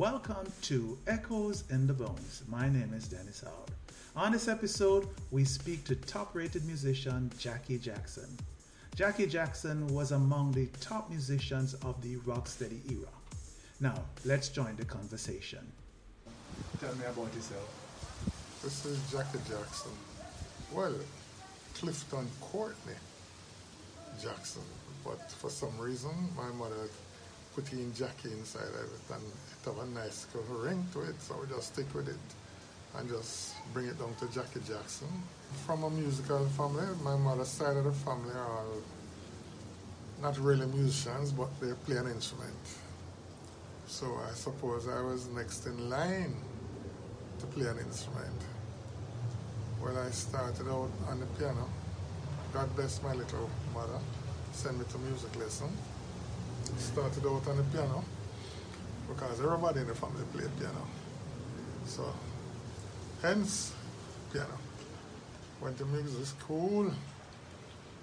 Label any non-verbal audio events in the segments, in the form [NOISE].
Welcome to Echoes in the Bones. My name is Dennis Howard. On this episode, we speak to top rated musician Jackie Jackson. Jackie Jackson was among the top musicians of the rocksteady era. Now, let's join the conversation. Tell me about yourself. This is Jackie Jackson. Well, Clifton Courtney Jackson, but for some reason my mother put in Jackie inside of it and it have a nice ring to it, so we just stick with it and just bring it down to Jackie Jackson. From a musical family, my mother's side of the family are not really musicians, but they play an instrument. So I suppose I was next in line to play an instrument. Well, I started out on the piano. God bless my little mother, sent me to music lesson. Started out on the piano because everybody in the family played piano. So Hence, piano. Went to music school,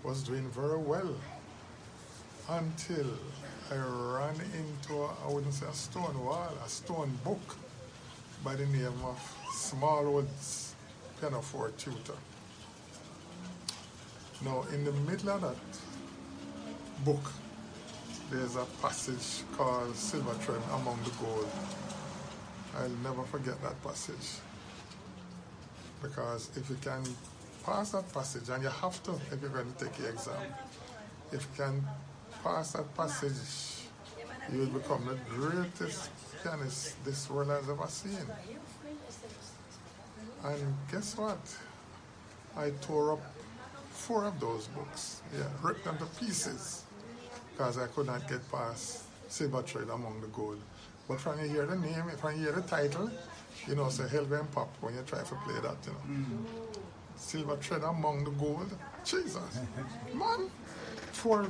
was doing very well until I ran into, a, I wouldn't say a stone wall, a stone book by the name of Smallwood's Pianoforte Tutor. Now, in the middle of that book, there's a passage called Silver Thread Among the Gold. I'll never forget that passage because if you can pass that passage, and you have to if you're going to take the exam, if you can pass that passage, you will become the greatest pianist this world has ever seen. And guess what? I tore up four of those books. Yeah, ripped them to pieces because I could not get past Silver Thread Among the Gold. But when you hear the name, if I hear the title, you know, say hell and pop when you try to play that, you know. Mm. Silver thread among the gold. Jesus. Man. Four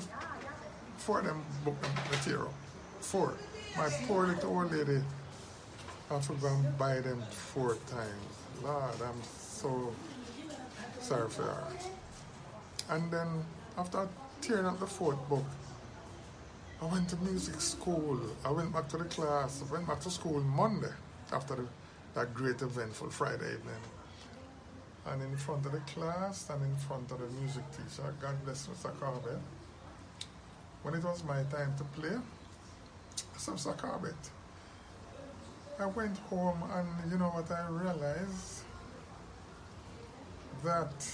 four of them book material. Four. My poor little old lady I and buy them four times. Lord, I'm so sorry for her. And then after tearing up the fourth book, I went to music school. I went back to the class. I went back to school Monday after the that great eventful Friday evening. And in front of the class and in front of the music teacher, God bless Mr. Corbett, when it was my time to play, I said, Mr. I went home and you know what I realized? That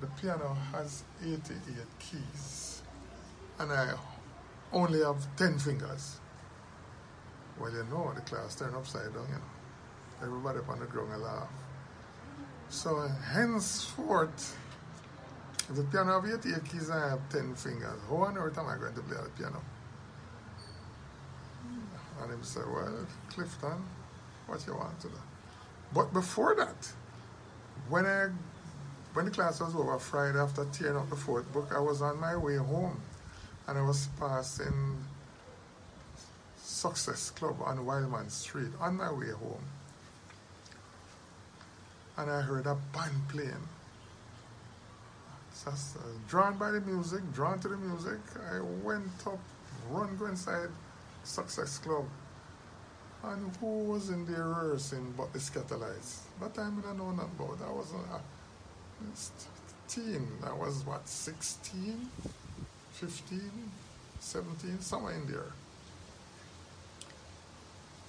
the piano has 88 keys and I only have 10 fingers. Well, you know, the class turned upside down, you know. Everybody up on the ground laugh. So henceforth, if the piano have 88 keys and I have 10 fingers, how on earth am I going to play the piano? And he said, well, Clifton, what you want to do? But before that, when I when the class was over Friday after tearing up the fourth book, I was on my way home and I was passing Success Club on Wildman Street on my way home and I heard a band playing. So, uh, drawn by the music, drawn to the music, I went up, run go inside Success Club. And who was in there rehearsing but the Skatalites? That time I don't know nothing about. I was a teen. I was what, 16, 15, 17, somewhere in there.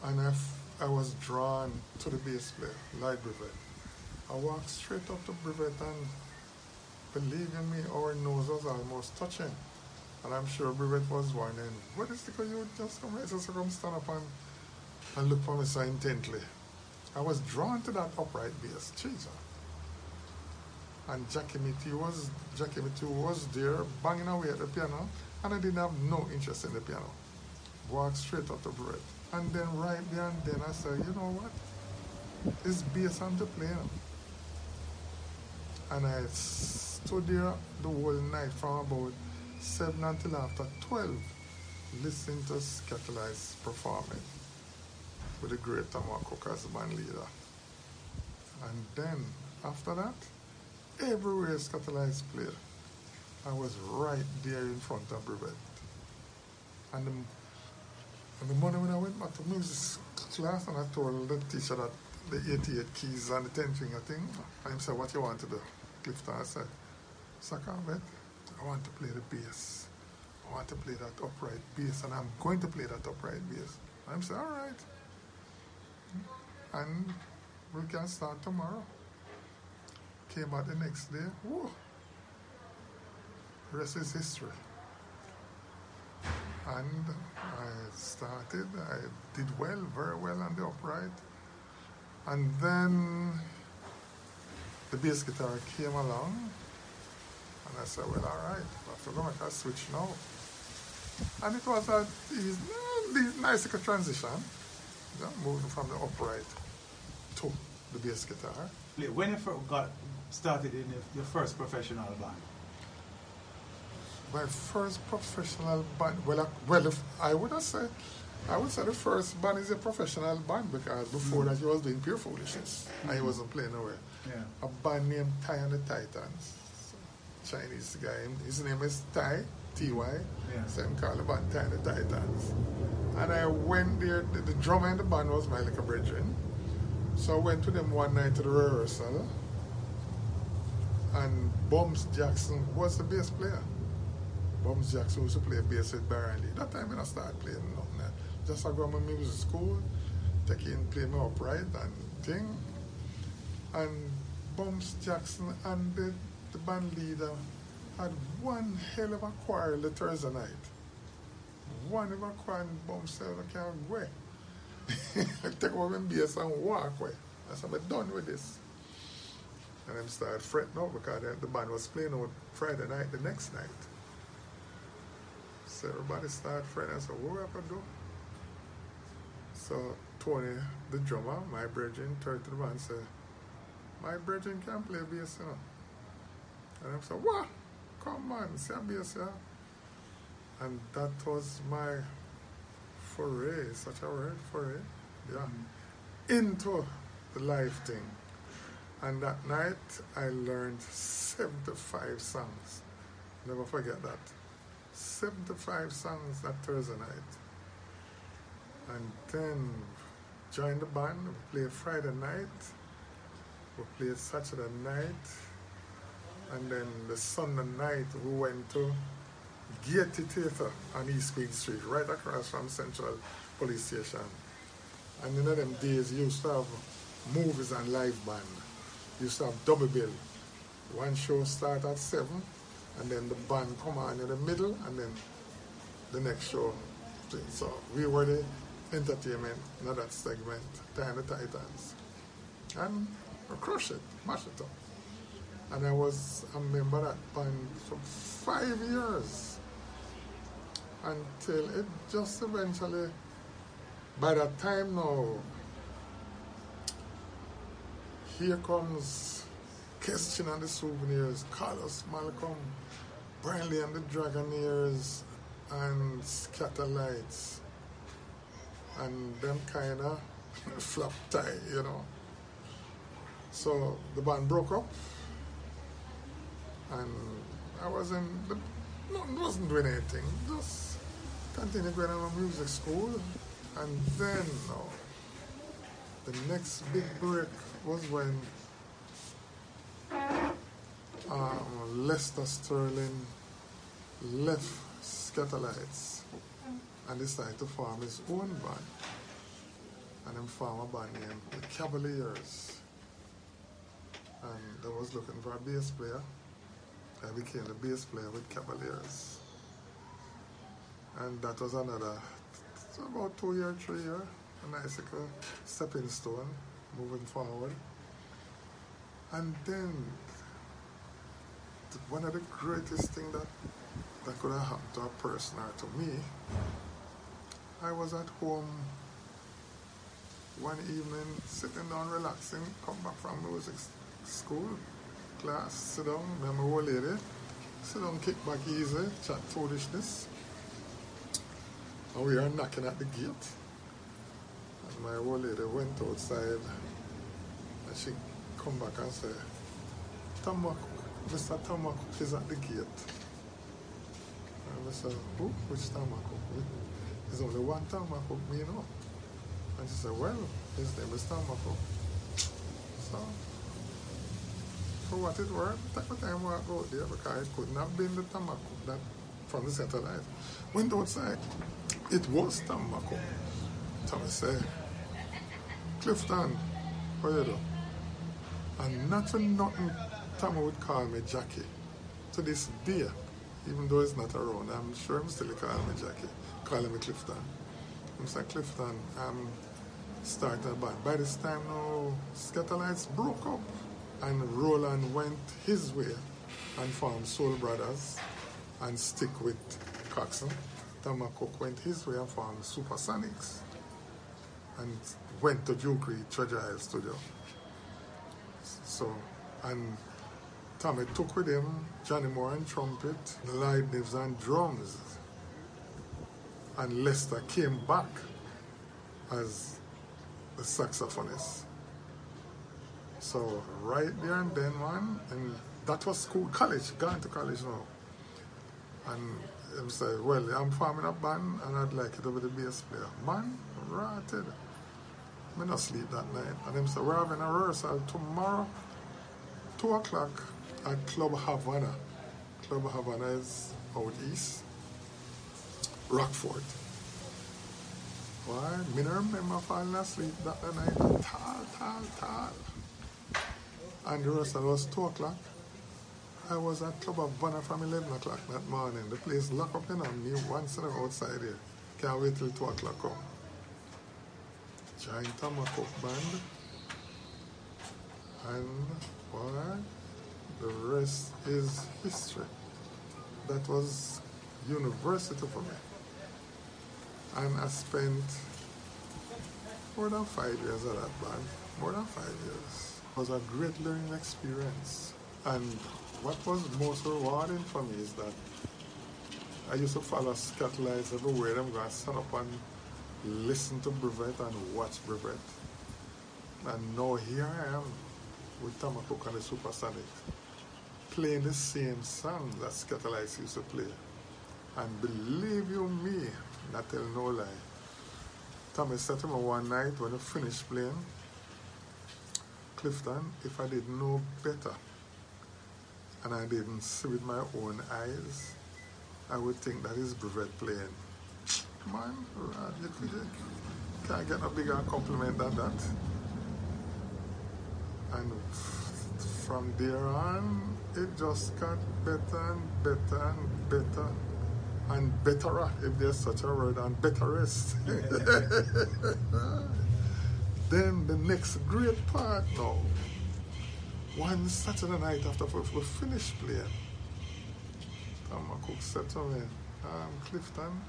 And I, I was drawn to the bass player, Lloyd Brevett. I walked straight up to Brevett and believe in me, our nose was almost touching. And I'm sure Brevett was wondering, what is the you just come here to come stand up and, and look for me so intently. I was drawn to that upright bass, Jesus. And Jackie Mittoo was Jackie Mittoo was there banging away at the piano and I didn't have no interest in the piano. Walked straight up to Brevett. And then right there and then I said, you know what? It's bass I'm to play and I stood there the whole night from about 7 until after 12 listening to Skatalites performing with the great Tom McCook as band leader. And then after that, everywhere Skatalites played, I was right there in front of Brevett. And the, And the morning when I went back to music class and I told the teacher that the 88 keys and the 10 finger thing, I said, what you want to do? Clifton, said, Sakavet, I want to play the bass. I want to play that upright bass and I'm going to play that upright bass. I'm saying, all right. And we can start tomorrow. Came out the next day. Whoa. Rest is history. And I started, I did well, very well on the upright. And then the bass guitar came along. And I said, well, all right, I have to go make a switch now. And it was a nice transition, moving from the upright to the bass guitar. When you got started in your first professional band? My first professional band, well, I, well, if I would have said, I would say the first band is a professional band because before mm-hmm. that you was doing pure foolishness. Mm-hmm. I wasn't playing nowhere. Yeah. A band named Ty and the Titans. Chinese guy. His name is Ty, T-Y. Yeah. So I'm called the band Ty and the Titans. And I went there, the, the drummer in the band was my little brethren. So I went to them one night to the rehearsal. And Bums Jackson was the bass player. Bums Jackson used to play bass with Barry. That time when I started playing nothing. Eh? Just I go to music school, take in, play my upright and thing. And Bums Jackson and the, the band leader had one hell of a quarrel the Thursday night. One of a quarrel Bums said, I can't go. [LAUGHS] I take over my bass and walk away. I said, I'm done with this. And then started fretting out because the band was playing on Friday night the next night. So everybody started fretting. I said, what I do? So Tony, the drummer, my brethren, turned to the band and said, my brethren can't play bass, you know. And I said, what? Come on, see a bass, yeah? And that was my foray, such a word, foray, yeah, mm-hmm. into the life thing. And that night I learned 75 songs. Never forget that. 75 songs that Thursday night. And then joined the band, we played Friday night, we played Saturday night, and then the Sunday night we went to Gaiety Theatre on East Queen Street, right across from Central Police Station. And in them days, you used to have movies and live band. Used to have double bill. One show start at 7, and then the band come on in the middle, and then the next show. So we were the entertainment in that segment, and Titans. And we crushed it, mashed it up. And I was a member of that band for five years until it just eventually, by that time now, here comes Kes Chin and the Souvenirs, Carlos Malcolm, Byron Lee and the Dragonaires, and Skatalites, and them kind of [LAUGHS] flop tie, you know. So the band broke up, and I was in the, no, wasn't doing anything, just continued going to music school, and then no, the next big break was when um, Lester Sterling left Skatalites and decided to form his own band. And then form a band named the Cavaliers. And I was looking for a bass player. I became the bass player with Cavaliers. And that was another, about two year, three year, a nice little stepping stone moving forward. And then one of the greatest things that, that could have happened to a person or to me, I was at home one evening sitting down relaxing, come back from music school, class, sit down, remember old lady, sit down, kick back easy, chat foolishness. And we are knocking at the gate. And my old lady went outside and she come back and said, Tamak, Mr. Tamak is at the gate. And I said, who? Which Tamak? there's only one Tom McCook me know. And she said, well, his name is Tom McCook. So, for what it worth, take my time walk out there because it couldn't have been the Tama that from the satellite. Went outside, it was Tama Tommy said, eh? Clifton, what you do? And not for nothing, Tommy would call me Jackie. To this day, even though he's not around, I'm sure I'm still calling me Jackie, calling me Clifton. I'm saying, Clifton, I'm starting a band. By this time now, Skatalites broke up and Roland went his way and formed Soul Brothers and stick with Coxsone. Tom McCook went his way and formed Supersonics and went to Duke Reid Treasure Isle Studio. So, and Tommy took with him Johnny Moore on trumpet, Knibbs on drums, and Lester came back as the saxophonist. So right there and then, man, and that was school, college, going to college now. And him said, well, I'm forming a band and I'd like you to be the bass player. Man, rotted. I not sleep that night. And him said, we're having a rehearsal tomorrow, 2 o'clock at Club Havana. Club Havana is out east, Rockfort. Why? Me not remember falling asleep that night tall, tall, tall. And the rehearsal was 2 o'clock. I was at Club Havana from 11 o'clock that morning. The place locked up in on me once outside here. Can't wait till 2 o'clock come. Giant Tom McCook Band. And what? The rest is history. That was university for me. And I spent more than five years at that band. More than five years. It was a great learning experience. And what was most rewarding for me is that I used to follow Skatalites everywhere. I'm going to stand up and listen to Brevett and watch Brevett. And now here I am with Tom McCook and the Supersonic playing the same song that Skatalites used to play. And believe you me, not tell no lie. Tommy said to me one night when I finished playing, Clifton, if I didn't know better and I didn't see with my own eyes, I would think that is Brevett playing. Man, can't get a bigger compliment than that. And from there on, it just got better and better and better and betterer, if there's such a word, and betterest. [LAUGHS] then the next great part now, one Saturday night after we finished playing, Tom McCook said to me, um, Clifton,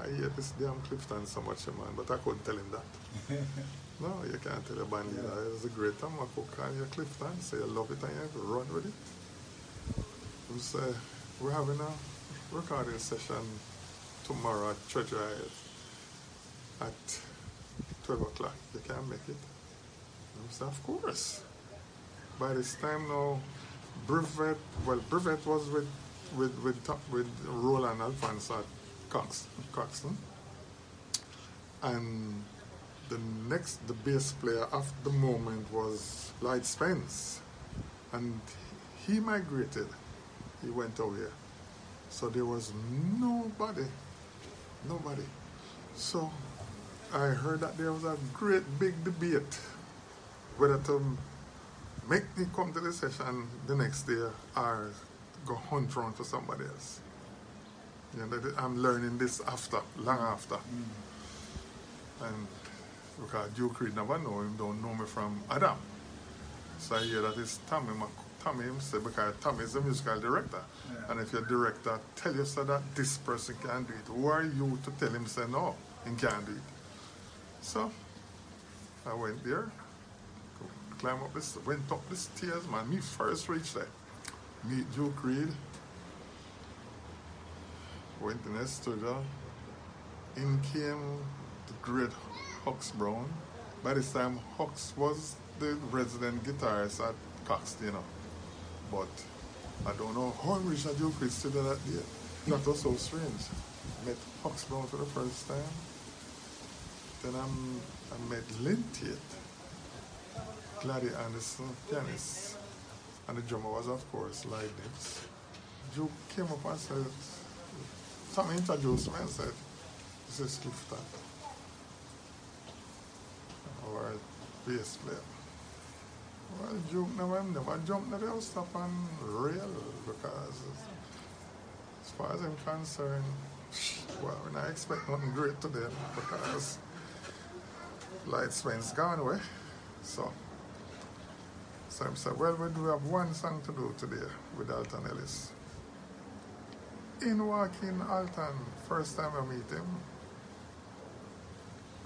I hate this damn Clifton so much, man, but I couldn't tell him that. [LAUGHS] no, you can't tell a band leader. Yeah. It's a great Tom McCook and you're Clifton, say you love it and you run with it. We say, uh, we're having a recording session tomorrow at Treasure Isle at 12 o'clock. You can't make it. And say, of course. By this time now, Brevett, well, Brevett was with with with, with Roland Alphonso at Cox, Coxsone. And the next, the bass player of the moment was Lloyd Spence. And he migrated. He went away. So there was nobody, nobody. So I heard that there was a great big debate whether to make me come to the session the next day or go hunt around for somebody else. You know, I'm learning this after, long after. Mm. And because Duke Reid never know him, don't know me from Adam. So I hear that it's Tommy Tommy himself because Tommy is a musical director. Yeah. And if your director tell you so that this person can do it, who are you to tell him say no, he can't do it? So I went there, climb up this, went up the stairs, man. Me first reached there. Meet Duke Reid went in studio. In came the great Hux Brown. By this time, Hux was the resident guitarist at know. But I don't know how Richard Duke studio that day. that was so strange. Met Hux Brown for the first time. Then I'm, I met Lynn Taitt, Gladys Anderson, pianist. And the drummer was, of course, Leibniz. Duke came up and said, Tommy introduced me and said, this is Clifton, our bass player. Well, Duke never, never jumped the house up on rail because as far as I'm concerned, well, when I expect nothing great today because Lightsman's gone away. So, so I said, well, we do have one song to do today with Alton Ellis. In walking Alton, first time I meet him,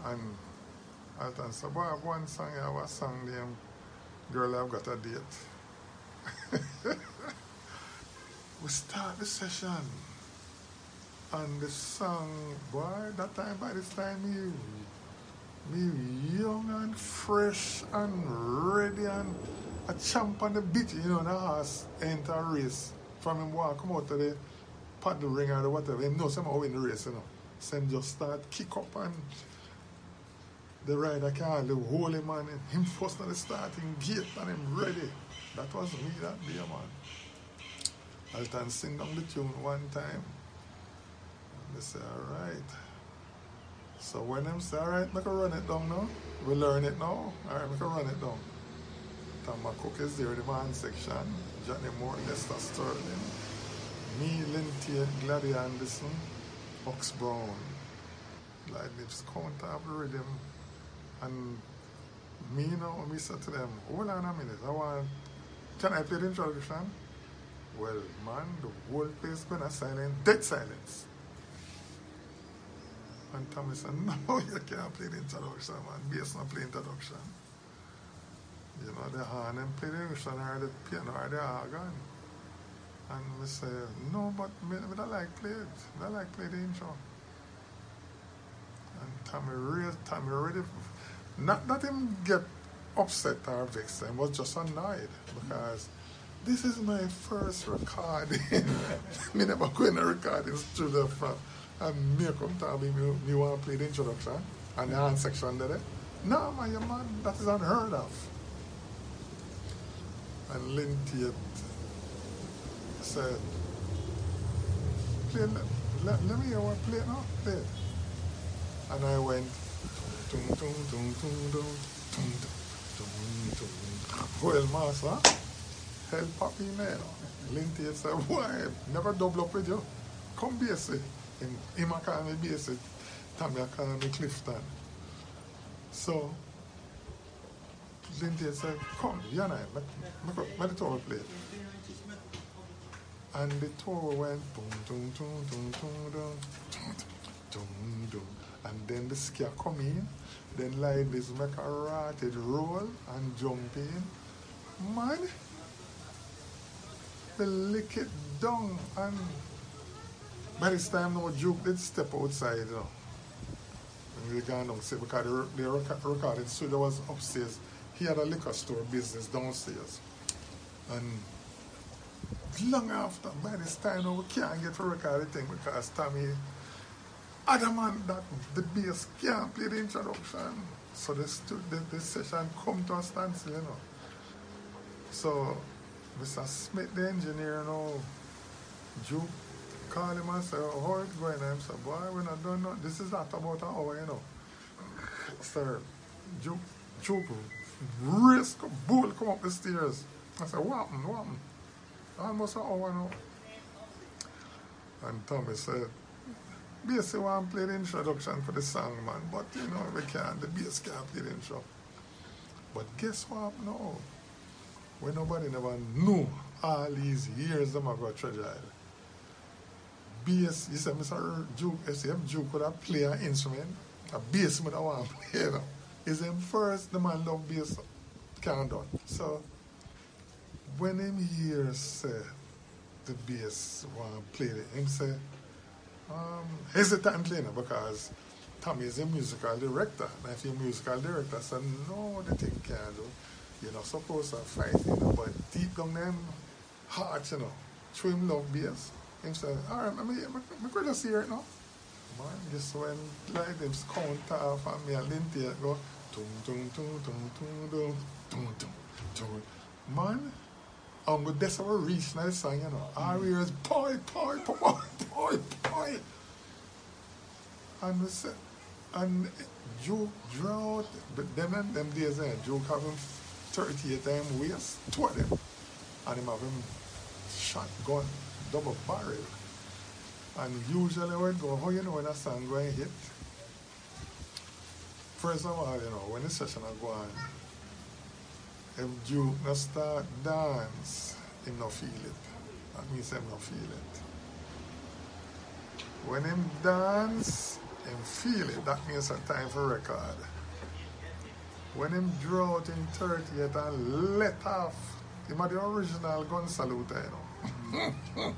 and Alton said, boy, I have one song, I have a song named Girl, I've Got a Date. [LAUGHS] we start the session, and the song, boy, that time, by this time, me, me young and fresh and ready and a champ on the beat, you know, the horse enter a race. From him walk come out to the paddle ring or whatever, him know somehow in the race, you know. Him just start kick up and the rider can't the holy man, him first at the starting gate and him ready. That was me that day, man. Alton sing down the tune one time. And they say, all right. So when them say, all right, make a run it down now. We learn it now. All right, make a run it down. Tom McCook is there, the man section. Johnny Moore, Lester Sterling. Me, Linty, Gladys Anderson, Ox Brown. Like this count of the rhythm. And me, know, me said to them, hold on a minute, I want, can I play the? Well, man, the whole place been a silent, dead silence. And Tommy said, no, you can't play the introduction, man. Bass not play introduction. You know, the horn and play the introduction or the piano or the organ. And we say, no, but me, me don't like play it. Don't like play the intro. And Tommy really, Tommy really, not that him get upset or vexed, I was just annoyed because this is my first recording. [LAUGHS] me never go in a recording studio from and me come tell me me, me want to play the introduction and the hand section there. No your man, that is unheard of. And Lynn said, play, let, let, let me hear what play it now, play it. And I went, tung, tung, tung, tung, tung, tung, tung, tung, Well, master, hell poppy man. Lynn Taitt said, why, never double up with you. Come basic. Him, him a call me basic. Tommy a call me Clifton. So, Lynn Taitt said, come, you and I, make, make, make the tour play and the tour went boom, boom, boom, boom, boom, boom, boom, boom. And then the skier come in, then like this make a ratted roll and jump in. Man, they lick it down and by this time no Duke did step outside, you know. And we gone downstairs because they the record, recording studio was upstairs. He had a liquor store business downstairs. And long after, by this time now we can't get to record the thing because Tommy adamant that the bass can't play the introduction. So this, the, the session come to a standstill, you know. So Mr. Smith, the engineer, you know, Duke call him and say, oh, how it going? I said, boy, we're not done nothing. This is not about an hour, you know. Sir, Duke, Duke, race, bull come up the stairs. I said, what happened, what happened? Almost an hour now. And Tommy said, basically want to play the introduction for the song, man, but you know, we can't, the bass can't play the intro. But guess what now? When nobody never knew all these years them ago Treasure. Bass, you said Mr. Duke, if Duke could have played an instrument, a bass would have want to play, you know. Is him first, the man love bass, can't done. So, when him hear say the bass to play it, him say, um, hesitant playing it because Tommy is a musical director. And if you're a musical director, say, no, the thing can't do. You're not supposed to fight, you know, but deep down them heart, you know, through him love bass. Him said, all right, me could just hear it now. Man, just when like them count off and me and Linty go, tum tum tum tum tum tum tum tum tum. Man, I'm good. That's how we reach now the song, you know. All we hear boy, boy, boy, boy, boy. And and Joke drought, but them and them days, eh, Joke have him 38 time waist, two of them. And him have him shotgun, double barrel. And usually when go, how you know when a song going hit? First of all, you know, when the session are going, if Duke not start dance, him not feel it. It. When him dance, him feel it. That means a time for record. When him draw out in 30th and let off, him are the original gun salute, you know.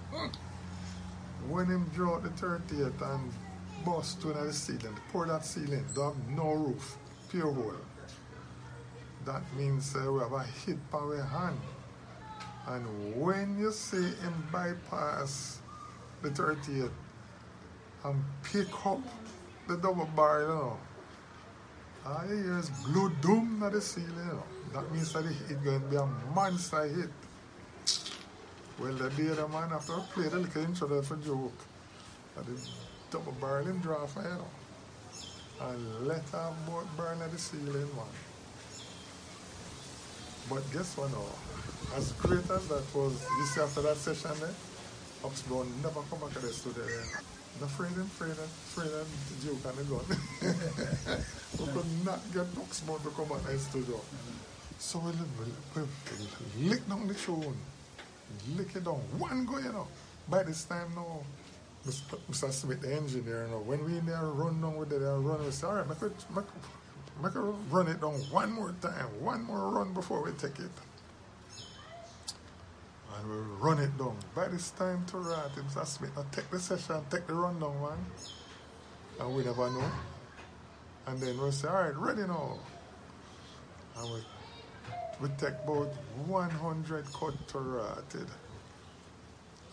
when him draw out the 30th and bust to the ceiling, pour that ceiling, don't no roof, pure hole. That means uh, we have a hit our hand. And when you see him bypass the 30th and pick up the double bar, you know, all you hear blue doom at the ceiling, you know. That means that it's going to be a monster hit. Well, the the man after play the little intro there for joke, and the double barrel draw for you know. And let our boat burn at the ceiling, man. But guess what now? As great as that was, you see after that session there, Oxbow never come back to the studio there. Him, afraid him, the joke and the gun. [LAUGHS] we could not get Oxbow to come back to the studio. So we, we, we lick down the tune. Lick it down. One go, you know. By this time now, Mr. Smith, the engineer, you know, when we in there run down with it, run, we say, all right, make it, make, make it run it down one more time, one more run before we take it. And we run it down. By this time to rat, Mr. Smith, now take the session, take the run down, man. And we never know. And then we say, all right, ready now. And we, we take about 100 cut to.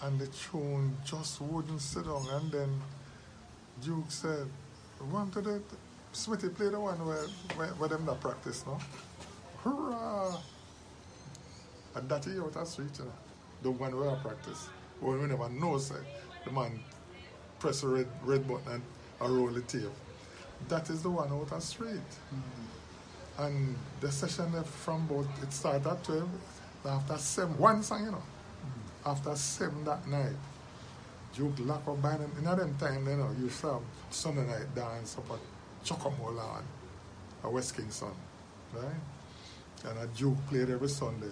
And the tune just wouldn't sit down. And then Duke said, want to do Smithy play the one where, where, where them not practice now. Hurrah! And that is out of street, you know. The one where I practice. When we never know, say, the man press a red, red button and I roll the tape. That is the one out of street. Mm-hmm. And the session from about, it started at 12, after 7, one song, you know. Mm-hmm. After 7 that night, Duke lock up by them. In them time, you know, you saw Sunday night dance up at Chocomo Lawn, a West Kingston, right? And a Duke played every Sunday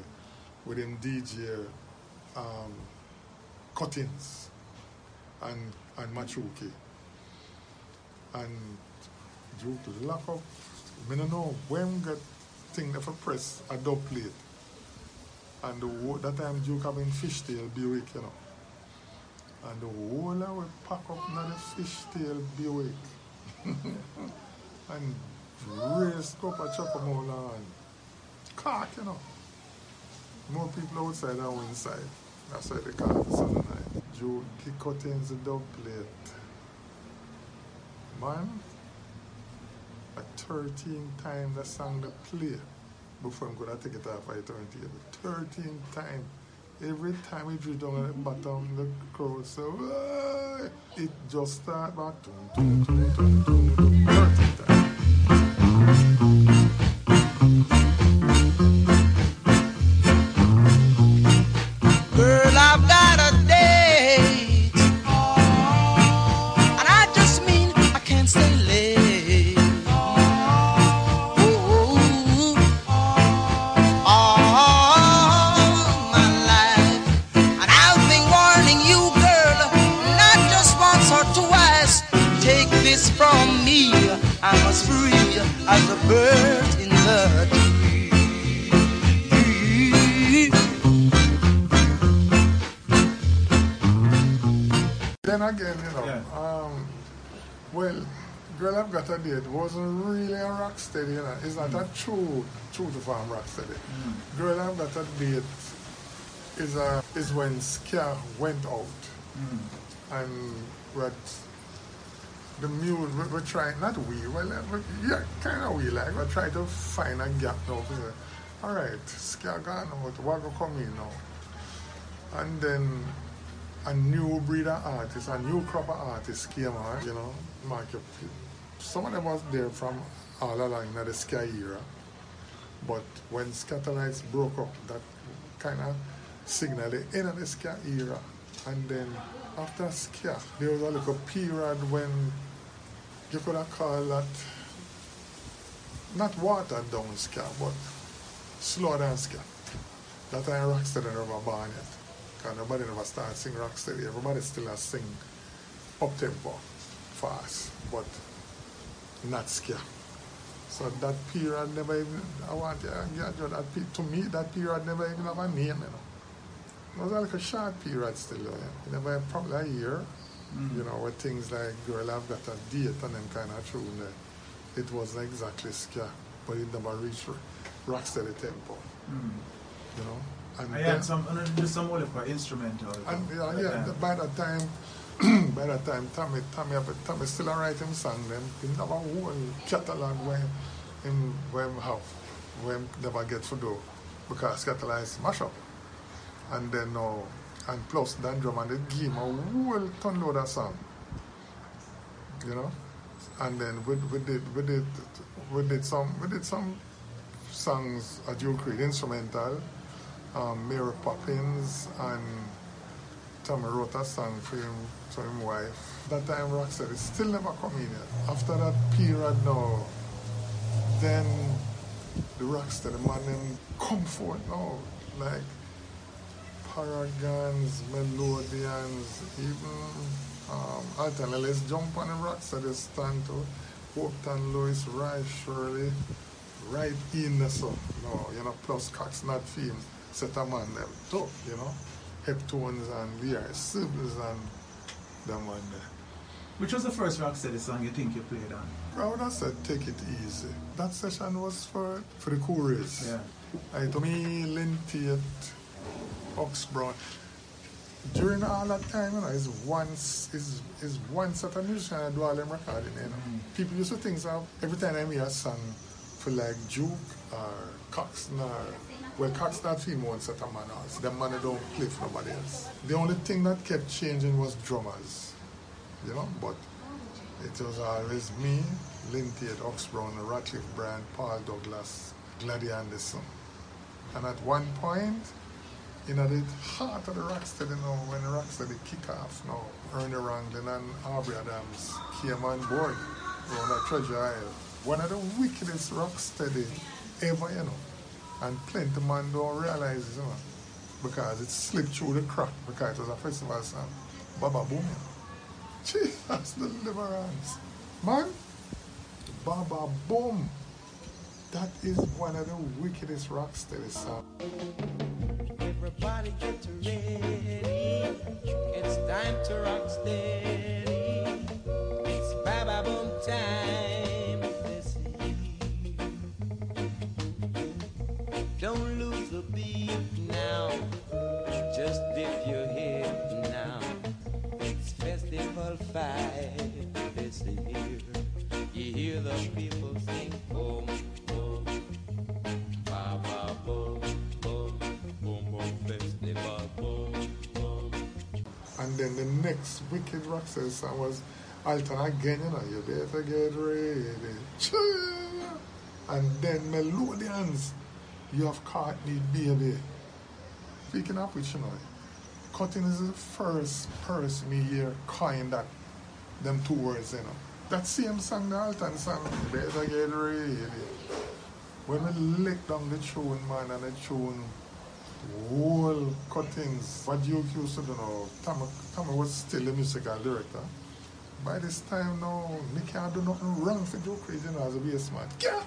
with him DJ um, Cuttings and, and Machuki. And Duke lock up. I don't know when get thing for press a dub plate. And the, that time Duke having fishtail Buick, you know. And the whole of we pack up now the fishtail Buick. And go up a Chocomola and cock, you know. More people outside than inside. That's why they call it Sunday night. Joe kick cuttings the dog plate. Man, a 13 time the song they play before I'm gonna take it off I by turntable. 13 time. Every time we drew down the bottom, the crowd so uh, it just start back. True, true to farm rock steady. Girl I've Got a Date is, a, is when Ska went out. Mm. and what the mule we, we try not we well uh, we, yeah kind of we like we try to find a gap now to say, all right ska gone out what will come in now? And then a new breed of artists a new crop of artists came on you know market. Some of them was there from all along in the ska era but when Skatalites broke up that kind of signaled the end of the ska era and then after ska there was a little period when you could have called that not watered down ska, but slow down ska. That time Rocksteady never born yet. Because nobody never started sing Rocksteady. Everybody still has sing up tempo, fast, but not ska. So that period never even, I want to get you that, pe- to me, that period never even have a name, you know. It was like a short period still, you know. It never probably a year, mm. you know, with things like Girl I've Got a Date and them kind of tune there. It wasn't exactly ska, but it never reached rocksteady tempo, mm. you know. And I then- had some, and just some only for instrumental. and yeah, yeah, that. by that time, [CLEARS THROAT] by that time, Tommy, Tommy, Tommy still write him song. Them he never whole catalog when him when him have when never get to do because catalog is mash up. And then now, and plus Don Drummond they give him a whole ton load of song. You know, and then we, we did we did we did some we did some songs at Duke Reid instrumental. Um, Mary Poppins and Tommy wrote a song for him his wife. That time Rocksteady still never come in. After that period now, then the Rocksteady man them come forth now. Like Paragons, Melodians, even um alternately let's jump on the Rocksteady stand to Hopeton Lewis, Roy Shirley, right in the so no, you know, plus Cox not film, set a man them you know. Heptones and VR Sibbles and one there. Which was the first Rocksteady song you think you played on? I would have said take it easy. That session was for for the couriers. Yeah. I to me, Taitt, Oxbrown. During all that time, you know, is once is is one set of musician I do all them recording, you know. Mm. People used to think so every time I hear a song for like Duke or Coxsone or well Cox not film one set of man else. Them man don't play for nobody else. The only thing that kept changing was drummers. You know, but it was always me, Lynn Taitt, Oxbrown, Ratcliffe Brand, Paul Douglas, Gladys Anderson. And at one point, you know, the heart of the Rocksteady, you know, when the Rocksteady kick off now, Ernie Ranglin and Aubrey Adams came on board on a Treasure Isle. One of the wickedest Rocksteady ever, you know. And plenty man don't realize it, you know, because it slipped through the crack because it was a festival song. Baba Boom. Jesus, deliverance. Man, Baba Boom. That is one of the wickedest Rocksteady songs. Everybody get ready. It's time to rock steady. It's Baba Boom time. Five this year. You hear the people sing boom boom. Baba boom boom boom boom festival boom boom. And then the next wicked Rocksteady song was Alton again, you know, you better get ready. [LAUGHS] And then Melodians, you have caught me, baby. Speaking of which, you know, Cutting is the first person me here coin that, them two words, you know. That same song, the Alton song, better get ready. When we lick down the tune, man, and the tune, whole cuttings, what you used to do now, Tommy, Tommy was still the musical director. By this time now, me can't do nothing wrong for Duke Crazy you know, as a bass man. Yeah.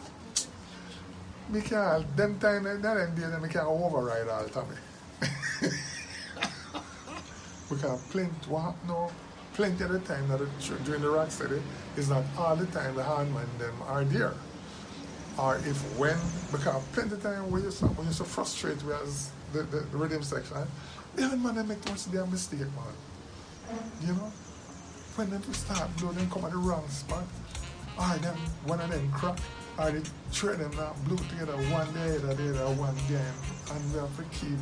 Me can't, them time, that them day, me can't override all Tommy. because [LAUGHS] plenty, what happen now, plenty of the time that it- during the rock steady is not all the time the handman them are there. Or if when, because plenty of time we used to, we used to frustrate we as the, the, the rhythm section, eh? the handman they make much damn mistake, man. You know? When them start blow, them come at the wrong spot. Or them, one of them crack. Or they of them now blew together one day, other day, one game. And we have to keep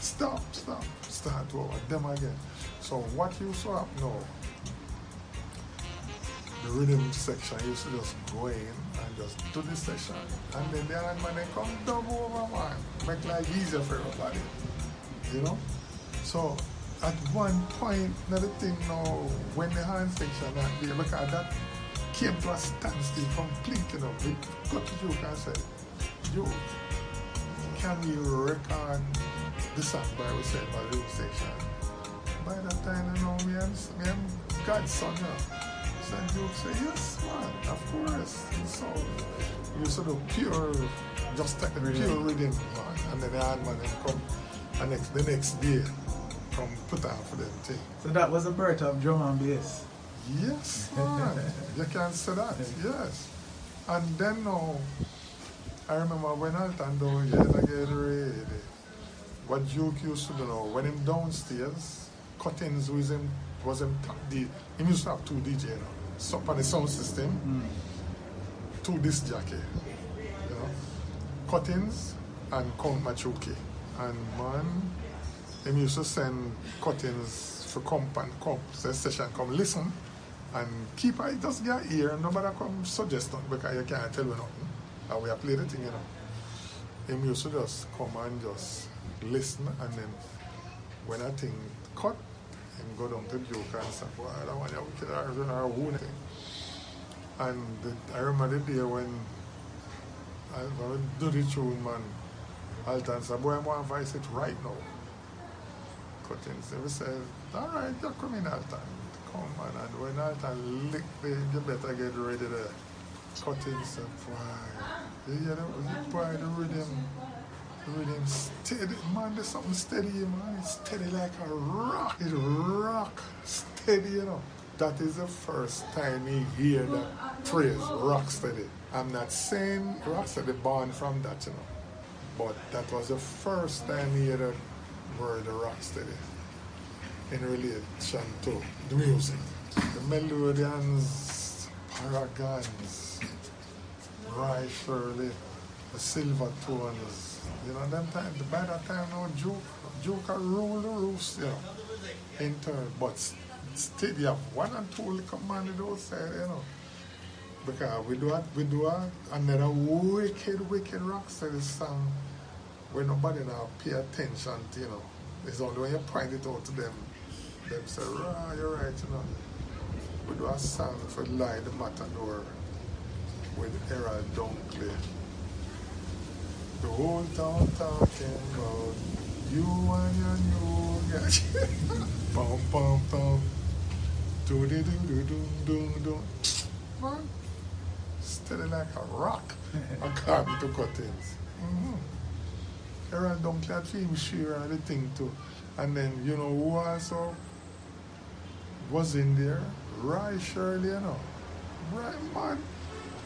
stop, stop, start over them again. So what you happen now? The rhythm section used to just go in and just do the session. And then the hand man they come double over man. Make life easier for everybody. You know? So at one point, another thing now, when the hand section day, look at that came to a standstill complete, you know. We got to Duke and said, Yo, can we record the song by ourselves by the section? By that time, you know, me and, me and Godson, you know. So Duke said, yes, man, of course. And so you sort of pure, just take the pure rhythm, man. And then the hand man come and next, the next day, come put on for them thing. So that was the birth of drum and bass. Yes, man. you can say that. [LAUGHS] Yes. And then now, I remember when Alton down here, I get ready. What Duke used to do now, when him downstairs, Cuttings was him was him top D. He used to have two DJ you know. So on the sound system, hmm. two disc jockey. You know. Cuttings and Count Machuki. And man, him used to send Cuttings for come and come, say session come listen and keep it just get ear and nobody come suggest nothing because you can't tell me nothing. And we have played the thing, you know. Him used to just come and just listen and then when I think cut, him go down to Duke and I the, remember the day when I, I do the tune, man, Alton said, boy, I want to voice it right now. Cuttings. They said, all right, you come in Alton. Come on. And when Alton lick the, you better get ready there. Cuttings said, boy, you hear that? Boy, the rhythm, the rhythm steady. Man, there's something steady, man. It's steady like a rock. It rock steady, you know. That is the first time he hear that phrase, rock steady. I'm not saying rock steady born from that, you know. But that was the first time he heard that word rock steady in relation to the music. The Melodians, Paragons, Roy Shirley, the Silver Tones, you know, them time, by that time, no Duke had rule the roofs, you know, in turn. But still, you have one and two little man those side, you know. Because we do a, we do a, another wicked, wicked rock steady song where nobody now pay attention to, you know. It's only when you point it out to them, them say, ah, you're right, you know. We do a song for Lloyd the Matador with Errol Dunkley. The whole town talking about you and your new guy. [LAUGHS] Pum pum pum. Do do do do do do do. Man, steady like a rock. According to Cuttings. Mm-hmm. Errol Dunkley had film share the thing too. And then you know who also was in there? Roy Shirley, you know. Right man.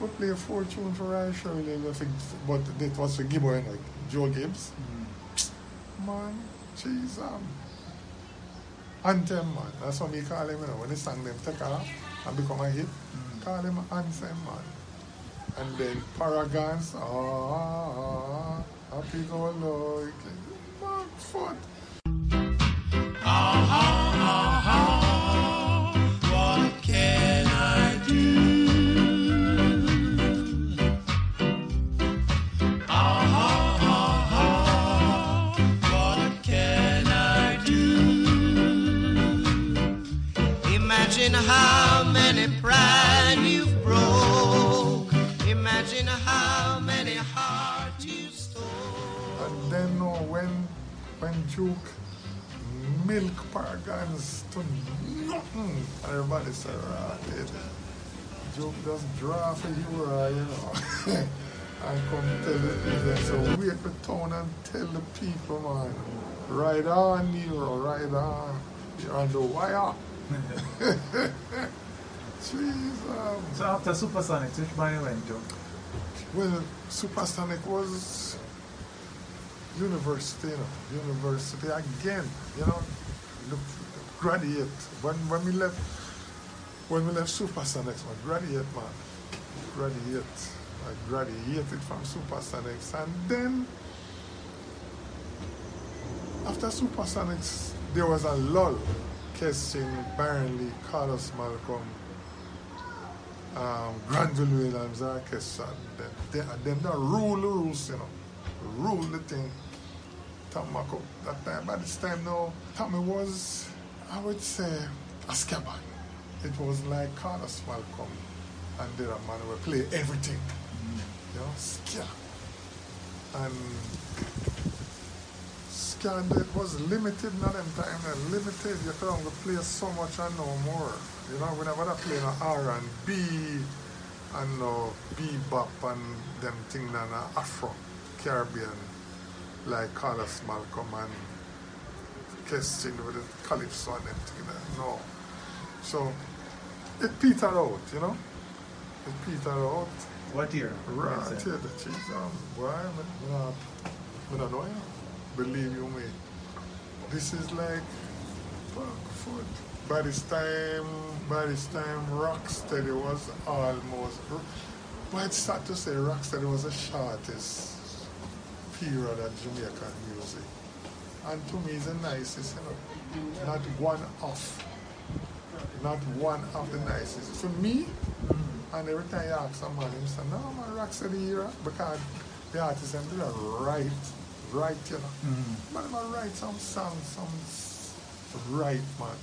We play a four tune for Roy Shirley, I think, but it was for Gibbo, you know, Joe Gibbs. Man, jeez, um, Anthem, man. That's what we call him, you know. When the sang them take off and become a hit, call him Anthem, man. And then Paragons, ah, happy go lucky. Man, fun. What how many pride you've broke. Imagine how many hearts you stole. And then uh, when when milk paragons to nothing, everybody said, right, it. Duke just draw for you, uh, you know. [LAUGHS] and come tell the people, so wait for town and tell the people, man, ride on, Nero, ride on. You're on the wire. [LAUGHS] Jeez, um, So after Supersonics, which band you went to? well, Supersonic was university, you know, university again, you know. Look, graduate. When when we left when we left Supersonics, I graduate man. Graduate. I graduated from Supersonics and then after Supersonics there was a lull. Kes Chin, Burnley, Carlos Malcolm, um, Granville Williams Orchestra. Them, them, them that rule the rules, you know. Rule the thing. Tommy that time, by this time now, Tommy was, I would say, a scabbard. It was like Carlos Malcolm and the man who play everything. Mm. You know, ska. And ska it was limited not them time, limited. You could only play so much and no more. You know, whenever I play no R and B and no bebop and them thing and Afro Caribbean like Carlos Malcolm and Kes Chin with the calypso and them thing No. So it petered out, you know? It petered out. What year? Right, yeah, the cheese um, boy, I, I, I don't know, you know. Believe you me. This is like food. By this time, by this time, Rocksteady was almost. But I'd start to say Rocksteady was the shortest period of Jamaican music. And to me, it's the nicest, you know. Not one off. Not one of the nicest. For me, mm-hmm. and every time you ask someone, he say, no, man, Rocksteady era, because the artists do that right, right, you know. Mm-hmm. But I write some songs, some right, man.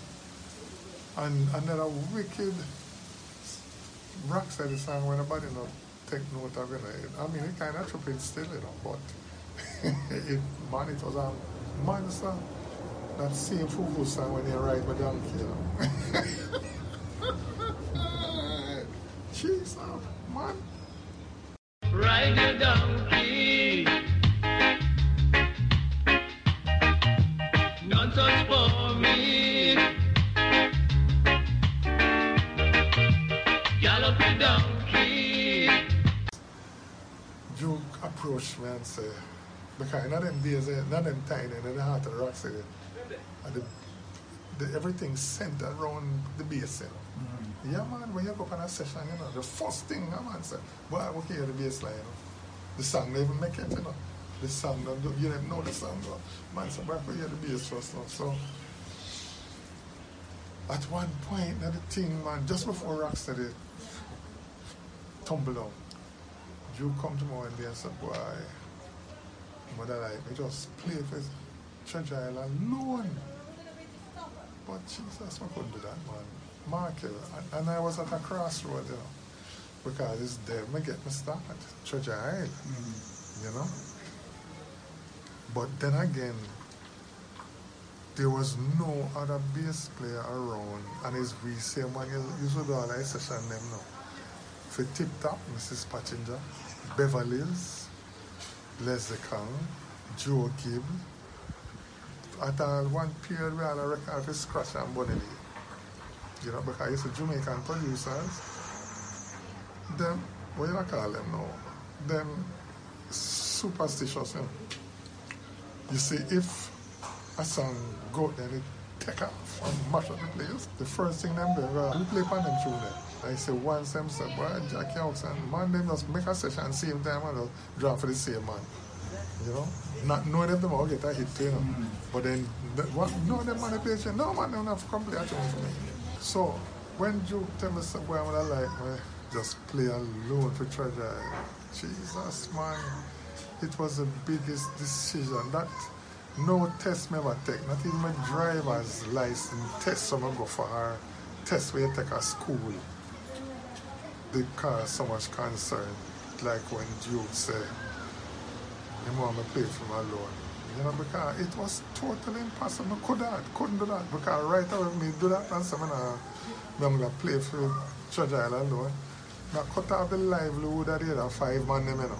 And another wicked rock Rocksteady song when nobody not take note of it. I mean, it kind of tripping still, you know, but [LAUGHS] it, man, it was a monster. That same Fufu song when you ride my donkey, you know. [LAUGHS] Jesus, man. Ride your donkey. Approached me and said, because in them days, in them time, in the heart of Rocksteady, the, eh, the, everything centered around the bass, you know. Mm-hmm. Yeah, man, when you go up on a session, you know, the first thing a man say, boy, will hear the bass line, you know. The song don't even make it, you know. The song don't do, you don't know the song, but man say, boy, will hear the bass first, you know. So, at one point, now the thing, man, just before Rocksteady eh, tumbled down, you come to one day and said, boy, mother like me just play for Treasure Island alone. But Jesus, I couldn't do that, man. Markel. And, and I was at a crossroad, you know. Because it's there me get me start. Treasure Island. Mm-hmm. You know? But then again, there was no other bass player around. And it's we say man you, you should do all that session them now. For Tip Top, Mrs. Pottinger, Beverly's, Kong, Joe Gibb, at uh, one period we had a record for Scratch and You know, because it's a Jamaican producers. Them, what do you call them now? Them superstitious, you know. You see, if a song go then it take off and mash up the place, the first thing them do, uh, we play on them through there. I say once them say, boy, Jackie Oaks and man, them just make a session same time and just drop for the same man. You know? Not knowing if them all get a hit, you know. Mm. But then, the, what, no, them manipulation, no man, don't have play at home for me. So, when you tell me something I'm gonna like, man, just play alone for treasure. Jesus, man. It was the biggest decision. That no test me ever take. Not even my driver's license test someone go for her test where you take a school. They cause so much concern. Like when Duke say, him want me play for my alone. You know, because it was totally impossible. I could not, couldn't do that. Because right away me do that and some uh, I'm gonna play for Treasure Island alone. Now cut off the livelihood of the other five man them, you know.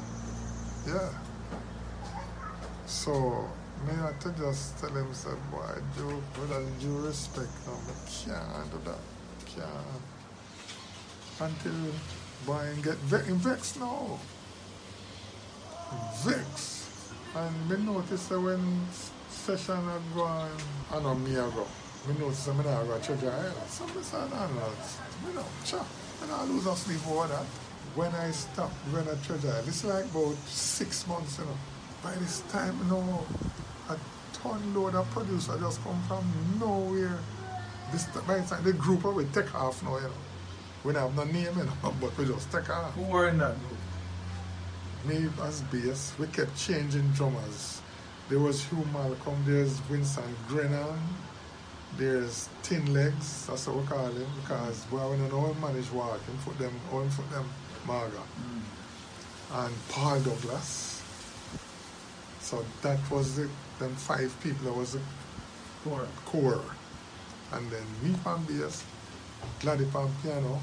Yeah. So me had to just tell him say, boy, with all due respect now, I can't do that. Can't. Until boy get ve- vexed now vexed. And me noticed that when session had gone, I know me I go. me notice I'm not go to church island. So I said, no, no, you know, sure. And I lose a sleep over that. When I stopped going to church it's like about six months, you know. By this time, you know, a ton load of producer just come from nowhere. This by the time the group we take off now, you know. We don't have no name, you know, [LAUGHS] but we just take off. Who were in that group? Me as bass, we kept changing drummers. There was Hugh Malcolm, there's Vincent Grennan, there's Tin Legs, that's what we call him, because well, we don't know how manage walking, put them, all put them Marga. Mm. And Paul Douglas. So that was the them five people that was the Core. core. And then me on bass, Gladdy on piano.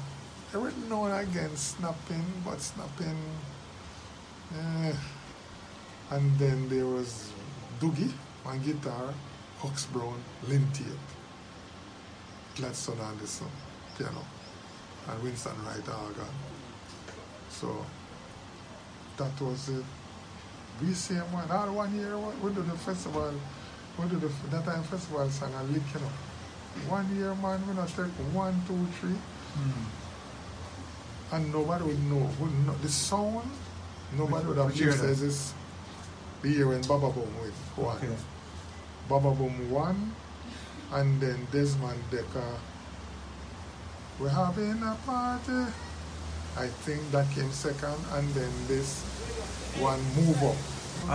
Every now and again snapping, but snapping. Eh. And then there was Doogie on guitar, Hux Brown, Lynn Gladstone Anderson, piano, and Winston Wright organ. So that was it. We same one. All one year we do the festival, we do the that time festival song and lick, you know. One year man we not take one, two, three, hmm. and nobody would know. Would know the sound, nobody would have Which year mixed that? as this the year when Baba Boom with one. Okay. Baba Boom one, and then Desmond Dekker. We're having a party. I think that came second, and then this one move up.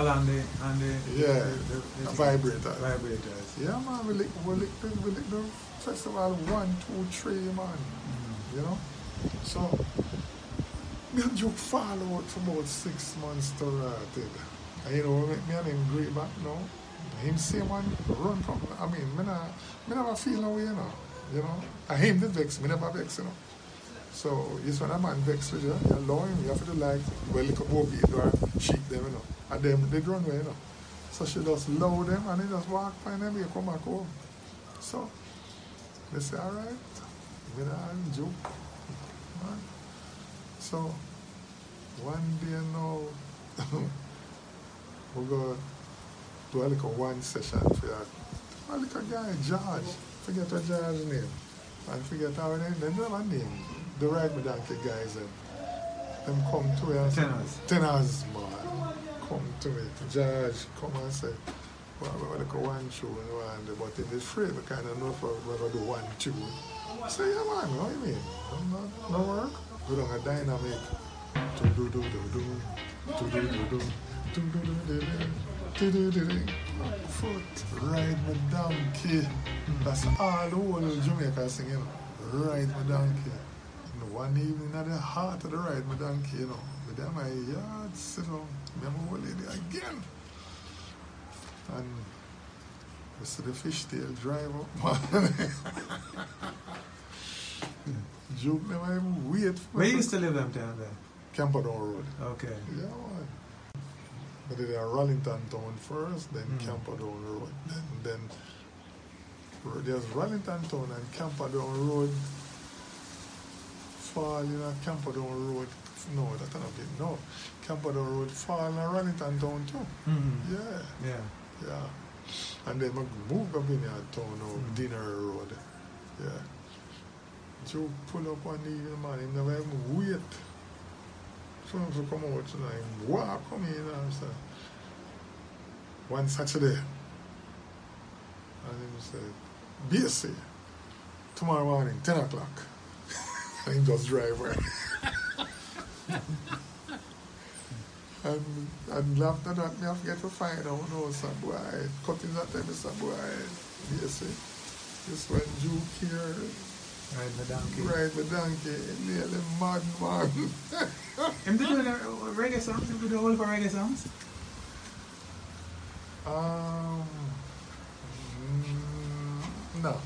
Along the, and the, Yeah, the, the, a vibrator. vibrators. Yeah, man, we lick, we lick, the, we lick the festival one, two, three, man. You know? So, me and Joke fall out for about six months to rotted. And you know, me, and him great back now. Him same one run from, I mean, me, not, me never feel no way, you know. You know? And him the vex, me never vex, you know. So, it's when a man vex with you, you allow him, you have to like, well, look above it or sheep them, you know. And them, they run away, you know. So she just load them and they just walk by them and come back home. So they say, all right, we don't joke. Man. So one day now, [LAUGHS] we go do a little one session for that. A little guy, George, forget what George's name. And forget our name, they don't name. The Ride Me Donkey guys, them, them come to us. Tennors. Tennors, man. Come to me. George, come and say, well, we're going to one tune, and, but in the free, we kind of know if we're going to do one tune. I say, yeah, man, what do you mean? No, no, no work. We don't have dynamic. Do do do do do. Do do do do. Do do do do do. Do do do do. Foot, ride my donkey. That's all the whole Jamaica singing. Ride my donkey. And one evening at the heart of the ride my donkey, you know, with them my yard, sit down, lady again. And we see the fishtail drive up, [LAUGHS] man. Joke never even wait for Where you used to live them time then? Camperdown Road. Okay. Yeah, man. We did a Rollington Town first, then Mm. Camperdown Road. Then, then there's Rollington Town and Camperdown Road. Fall in a Camperdown Road. No, that's not it. No. Camperdown Road fall in a Rollington Town too. Mhm. Yeah, Yeah. yeah. And then we moved up in a town of Mm. Dinner Road. Yeah. Joe pull up one evening, man, he never even wait him to come out tonight. Walk come in and say, one Saturday. And he said, BSC, tomorrow morning, 10 o'clock. [LAUGHS] and he just drive away. [LAUGHS] and, and after that, me have to get to find out, no, some boy, cutting that time, some boy, BSC. This when Juke here, Ride the donkey. ride the donkey, nearly mad man. [LAUGHS] Him did do the reggae songs? Him did the whole for reggae songs? Um, mm, no.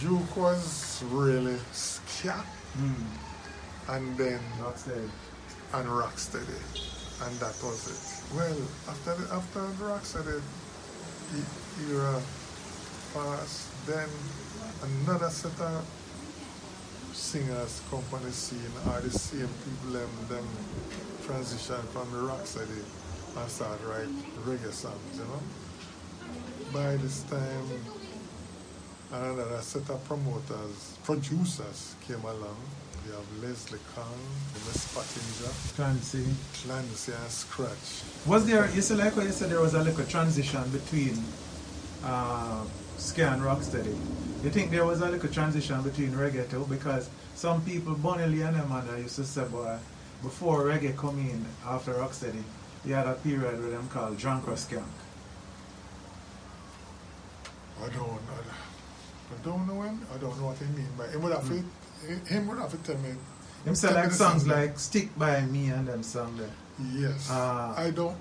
Juke was really scat Mm. and then Rocksteady. and Rocksteady, and that was it. Well, after the, after the e- era passed, then another set of singers the scene are the same people them, them transition from the Rocksteady and start write reggae songs, you know. By this time, another set of promoters, producers came along. We have Leslie Kong, Miss Pottinger, Clancy. Clancy and Scratch. Was there, you said like what you said there was a little transition between uh, ska and rocksteady. You think there was a little transition between reggae too? Because some people, Bunny Lee and and used to say, boy, before reggae come in after rocksteady, you had a period with them called drunk or skank. I don't, I, I don't know him. I don't know what he mean by him. Would have to, him would have to tell me. Him say tell like the songs song. like Stick By Me and them song there. Yes, Ah. I don't.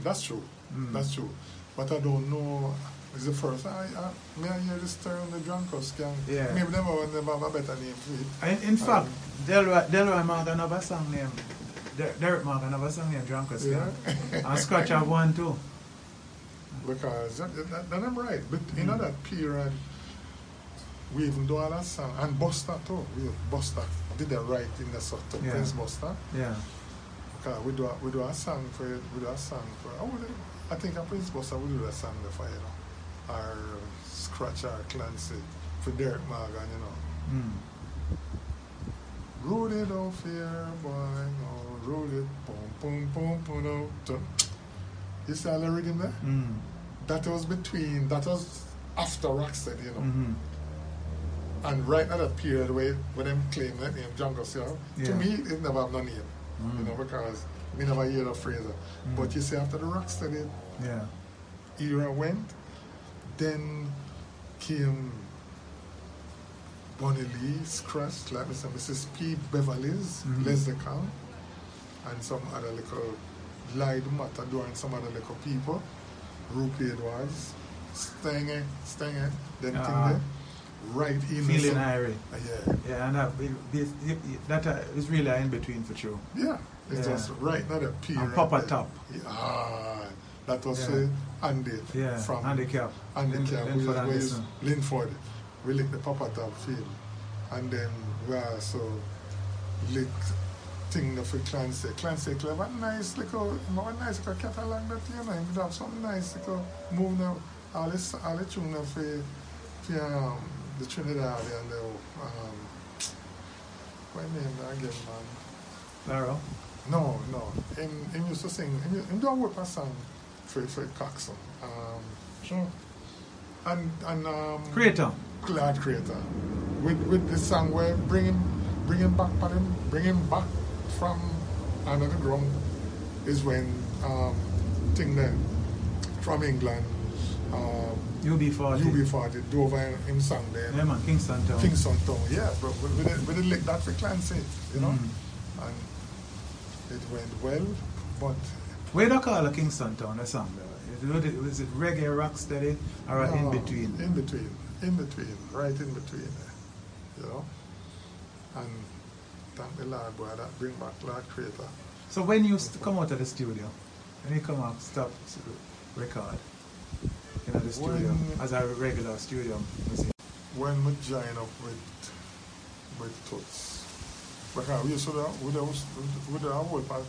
[CLEARS THROAT] that's true. Mm. That's true. But I don't know. It's the first. I, I may I hear this term, the drunkers can. Yeah. Maybe them have them have a better name for it. In, in fact, Delroy, Delroy Morgan have a song named, Derrick Morgan have a song named Drunk or Skank. Yeah. [LAUGHS] And Scratch have one too. Because that, that, that I'm right. But in Mm. that period, we even do all that song and Buster too. We Buster did the right in the sort of Yeah. Prince Buster. Yeah. Because we do a, we do a song for it. We do a song for. I would. I think a Prince Buster we do a song for you know, or Scratch or Clancy for Derrick Morgan, you know. Mm. Rudy don't fear, boy, no. Rudy, boom, boom, boom, boom, boom, boom. You see all the rhythm there? Mm. That was between, that was after Rocksteady, you know. hmm And right at that period where, when them claim that name, Jungle Seal, Yeah. to me, it never have no name. Mm. You know, because me never hear the phrase. Mm. But you see, after the Rocksteady Yeah. era went, then came Bunny Lee, Scratch, like Mr. Mrs. P. Beverly's, Mhm. Leslie Kong, and some other little Lloyd Matador and some other little people. Rupie Edwards, Stenger, Stenger, them Ah. thing there. Right in Feeling. Uh, yeah, Yeah, and that, it- that uh, is really in between for sure. yeah. It's Yeah. just right now the period. And Papa that- Top. Yeah, ah, that was Yeah. uh, Andy Yeah, from handicap. and the Lin- we, we Linford, we licked the Papa Top field. And then we also licked thing that for Clancy. Clancy Club, a nice little, a nice little catalog that, you know, we have some nice little move now. All this, all the tune for, for um, the Trinidad and the, um, what name again, man? Claro. No, no. Him, him used to sing. Him, him don't work a song for for Coxsone. Um, sure. And and um. Creator. Glad Creator. With with the song where bring him bring him back but him bring him back from another drum is when um thing then from England um UB40. UB40 Dover him sang there. Yeah, man, Kingston Town. Kingston Town, yeah, but we, we, did, we did lick that for Clancy, you know, Mm. and it went well, but Where do you call a Kingston Town, the song though? Is it, was it reggae rock steady or a in between? in between, in between, right in between, you know, and thank the Lord, boy, that bring back Lord Creator. So when you st- come out of the studio, when you come out, stop record in the studio When- as a regular studio musician. When we join up with with Toots, because we used to we do, we do a whole part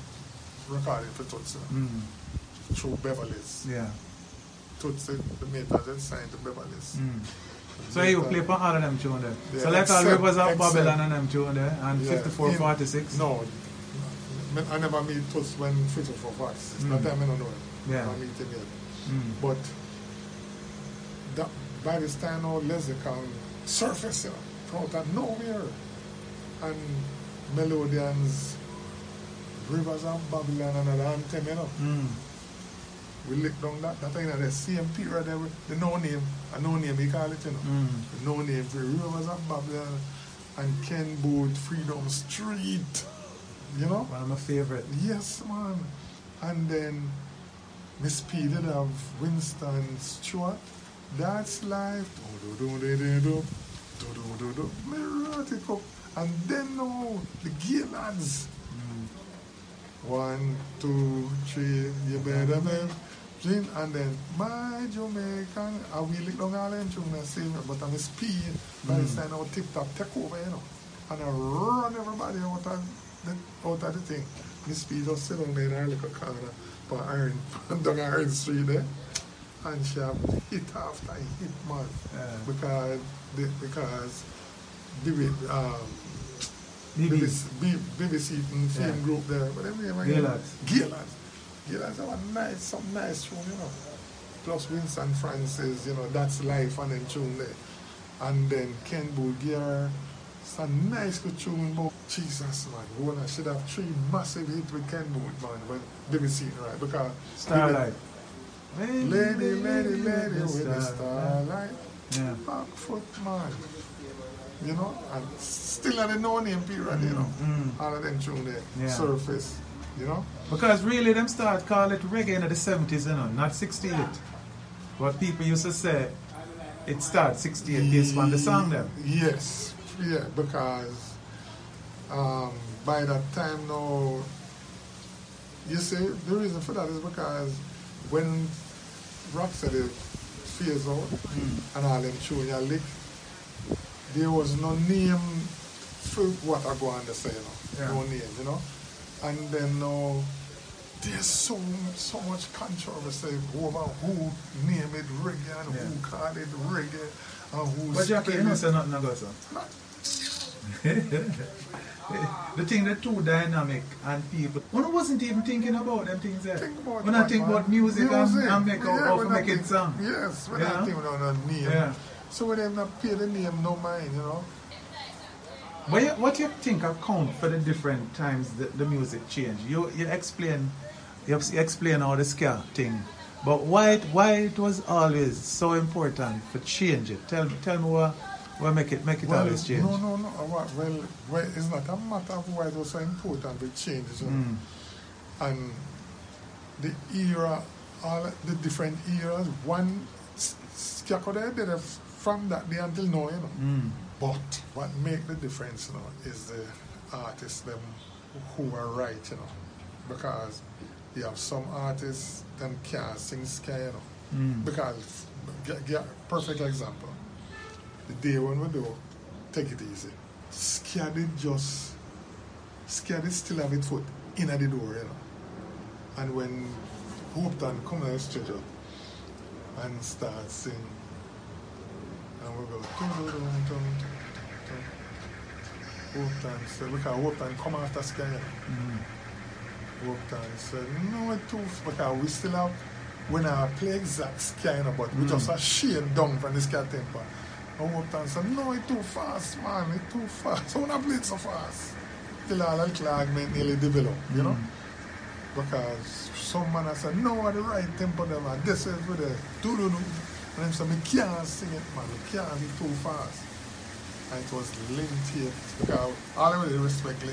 recording for you know, Mm. through Beverly's. Yeah. Toots, the, mate had signed to Beverly's. Mm. So you play for all of them tune there. Yeah, so like all of except- Babylon and them tune there and Yeah, 54 in- 46. No, I never meet Toots when 54 46. Mm. That time I don't know him. Yeah. I meet him yet. Mm. But by this time now, surface you know, out of nowhere. And Melodians, Rivers of Babylon and an anthem, you know. Mm. We lick down that, that in the same period there, with the no name, a no name, we call it, you know. Mm. The no name for Rivers of Babylon and Ken Boothe, Freedom Street, you know. One of my favorite. Yes, man. And then Miss P did have Winston Stewart. That's life. And then no, the gear lads. Hmm. One, two, three, you better move. Jim and then my Jamaican, I will lick Long Island to and save but I'm a speed by mm. stand out tip top take over, you know. And I run everybody out of the, out of the thing. My speed just sit down there in our little corner uh, for Iron, [LAUGHS] down Iron Street there. Eh? And she have hit after hit, man. Yeah. Because, the, because BBC, um, BB. BBC, BBC and film Yeah. group there, whatever name again? Gaylads. Gaylads. Gaylads have a nice, some nice tune, you know. Plus Winston Francis, you know, that's life and then tune there. And then Ken Bulgier, it's a nice good tune, but Jesus, man, Warner should have three massive hits with Ken Boothe, man, when BBC, right? Because Starlight. Lady, lady, lady, with the starlight. Yeah. Back foot, man. You know, and still at the no name period, you know. mm. All of them tune there, Yeah. surface, you know. Because really them start call it reggae in the 70s, you know, not 68. What people used to say, it starts 68 based on the song then. Yes, yeah, because um, by that time now, you see, the reason for that is because Rocksteady phased out and all them tune you lick, there was no name for what I go on to say, you know, no name, you know. And then now, there's so so much controversy over who named it reggae and Yeah. who called it reggae and who But Jackie, you know, say nothing about so. The thing that too dynamic and people one wasn't even thinking about them things there. Think about when I think man? about music, and, and make out Yeah, how we're to not think- song. Yes, we're You not know? thinking name. Yeah. So when I'm not pay the name, no mind, you know. But you, what you think account for the different times the, the music change? You you explain you you explain all the ska thing, but why it, why it was always so important for change it? Tell me tell me what what make it make it Well, always change? no, no, no. uh, Well, well, it's not a matter of why it was so important with know? Mm. And the era, all the different eras, one Skako there did it from that day until now, you know. Mm. But what make the difference, you know, is the artists them who are right, you know. Because you have some artists them can't sing ska, you know. Mm. Because get, get perfect example. The day when we do take it easy. Ska did just Ska did still have its foot in the door, you know. And when Hopeton come to the studio and start sing and we go dum dum dum dum dum. Hopeton said because Hopeton come after Ska, you know. Mm. Hopeton said, no, it too, because we still have, when I play exact you know, but we just a shade down from the ska tempo. And said, no, it's too fast, man, it's too fast. [LAUGHS] So when I play it so fast, till all the little argument nearly develop, you know? Because some man has said, no, at the right tempo, them, and this is with the do-do-do. And them said, me can't sing it, man, me can't be too fast. And it was Taitt, because all I really respect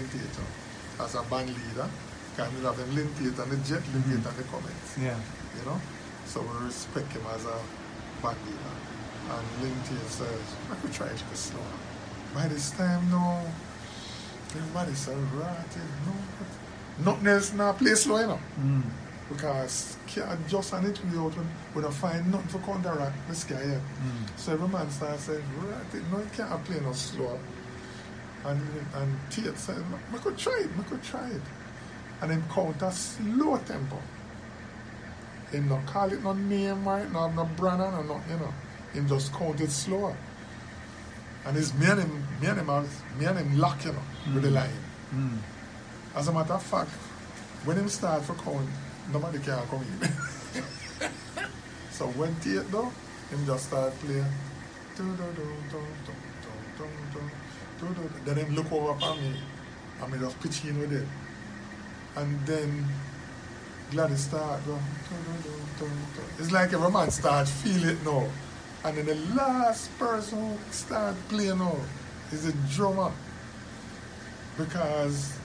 uh, as a band leader, because we have them Taitt and the Jet Lynn Taitt and the comments, Yeah. you know? So we respect him as a band leader. And Taitt says, I could try it a slower. By this time, no, everybody said, right, no, nothing else now play slow, you know? Mm. Because can't just on it out when we don't find nothing for counteract this guy here. Mm. So every man starts saying, right, no, you can't play no slow. And and Taitt said, I could try it, I could try it. And then count a slow tempo. Him not call it no name, right? No, no brand or nothing, you know. Him just count it slower. And it's me and him, me and him, me and him lock, you know, with the line. Mm. As a matter of fact, when him start for count, nobody can come in. so when Taitt though, him just start playing. Then him look over upon me and me just pitch in with it. And then Gladys start go. It's like every man start feel it now. And then the last person who start playing now is the drummer. Because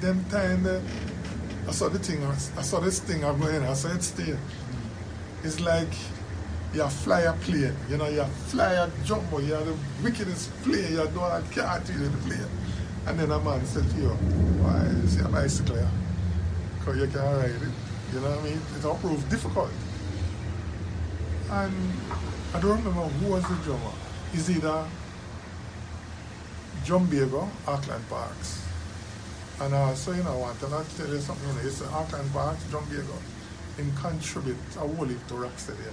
them time I saw the thing, I saw this thing I'm going, I saw it stay. It's like you fly a plane, you know, you fly a jumbo, you're the wickedest player, you do all can't do the plane. And then a man said to you, why is your bicycle here? Because you can't ride it. You know what I mean? It's all prove difficult. And I don't remember who was the drummer. Is either John Bago, Arkland Parks. And uh, so, you know, I want to tell you something. You know, it's Arkland Parks, Drumbago. him contribute a whole heap to Rocksteady.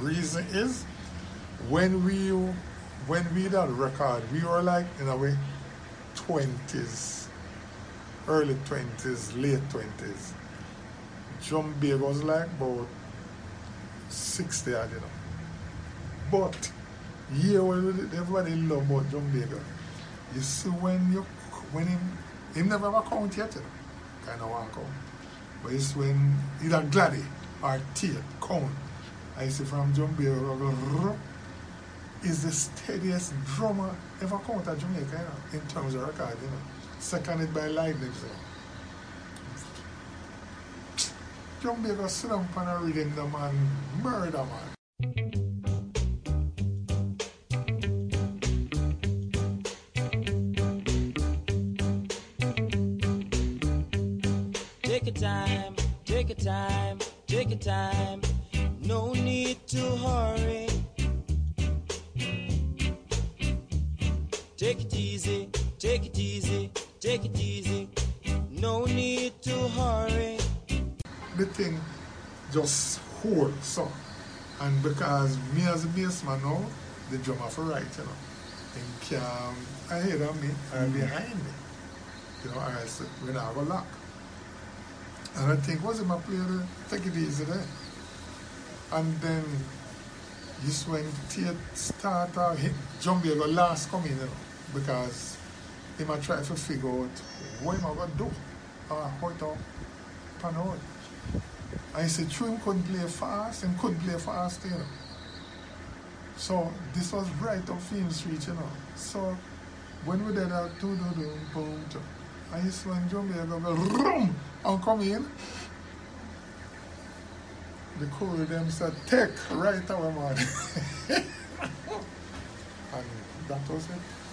Reason is, when we when we did record, we were like in a way twenties, early twenties, late twenties. John Big was like about sixty odd, you know. But yeah, well, everybody love about Baker. You see when you when him he never have a count yet, you know. Kind of one count. But it's when either Gladdy or Taitt count. I see from Baker is the steadiest drummer ever of Jamaica, you know, in terms of record, you know. Seconded by Lightning, so. Down on a the man murder, man. Take your time, take your time, take your time. No need to hurry. Take it easy, take it easy, take it easy. No need to hurry. The thing just hold so. And because me as a bassman now, the drummer for right, you know. Him can ahead of me or mm. behind me. You know, or else we not go lock. And I think was him a player take it easy there. And then just when Taitt start out hit John go last come in, you know, because he might try to figure out what am I gonna do or how to pan out. And he said, true, him couldn't play fast, him couldn't play fast, you know. So this was right up Film Street, you know. So when we did that, do do do boom, I used to when Jamaica go rum and come in. The crew them said, take right away, man. [LAUGHS] and that was it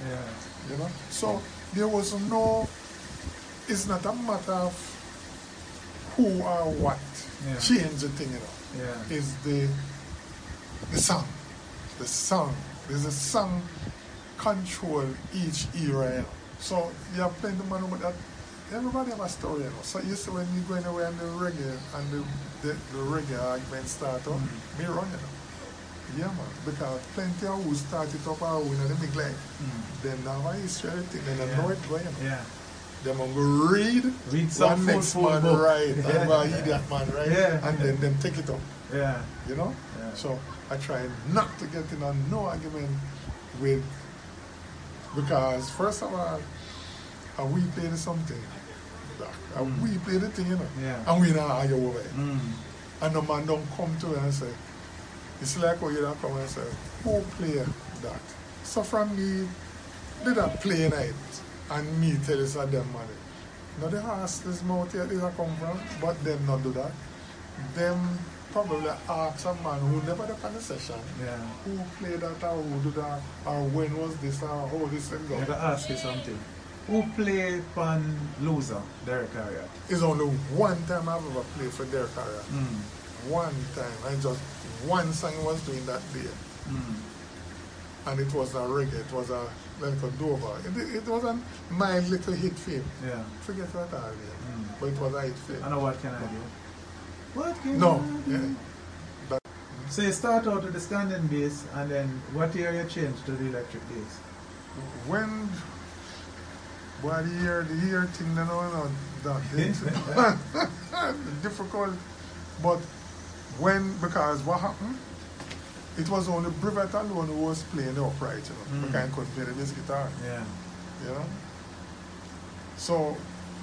Yeah. you know. So there was no, it's not a matter of who or what Yeah. change the thing, you know. Yeah. Is the the song, the song. There's a song control each era, you know. So you have plenty of money with that. Everybody have a story, you know. So you see when you go away and the reggae and the, the, the reggae argument start up, mm-hmm. me run, you know. Yeah, man. Because plenty of who start it up or who in the big like, mm-hmm. them now have a history of the thing, and they know it going. You know. Yeah. Them on go read, Read some one next man book. right, Yeah. and one idiot man right, Yeah. and then them take it up, Yeah. you know. Yeah. So I try not to get in on no argument with because first of all, uh, we the something, uh, we play the thing, you know, Yeah. and we not argue over it. Mm. And the man don't come to it and say, it's like how you don't come and say, who play that? So from me, they don't play night and me tell you say them money. Now the ask this mouth here, they come from, but them not do that. Them probably ask a man who never done the session, Yeah. who play that or who do that, or when was this or how this thing go. I gotta ask you something. Who played on Loser, Derrick Harriott? It's only one time I've ever played for their career. Mm. One time, I just one song was doing that day. Mm. and it was a reggae, it was a like a Dover. It, it was a mild little hit film. Yeah. Forget what I mean. Mm. But it was a hit film. I know what can I do. What can No, I do? yeah. So you start out with the standing bass and then what year you change to the electric bass? when the year the year thing know, no, that [LAUGHS] [LAUGHS] difficult. But when because what happened? It was only Brevett alone who was playing the upright, you know, Mm. because I couldn't play the bass guitar. Yeah. you know. So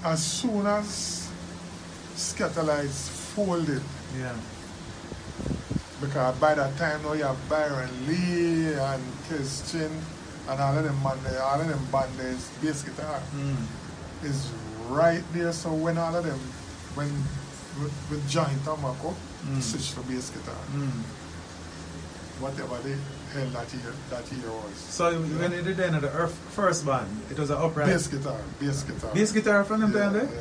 as soon as Skatalites folded, Yeah. because by that time now you have Byron Lee and Christian and all of them man all of them band there's bass guitar Mm. is right there. So when all of them when with, with Giant Tamako Mm. switch to bass guitar, Mm. Whatever the hell that year that year was. So when you did the end of the Earth first band, it was an upright Bass guitar, bass guitar. bass guitar from them yeah, time there? Yeah.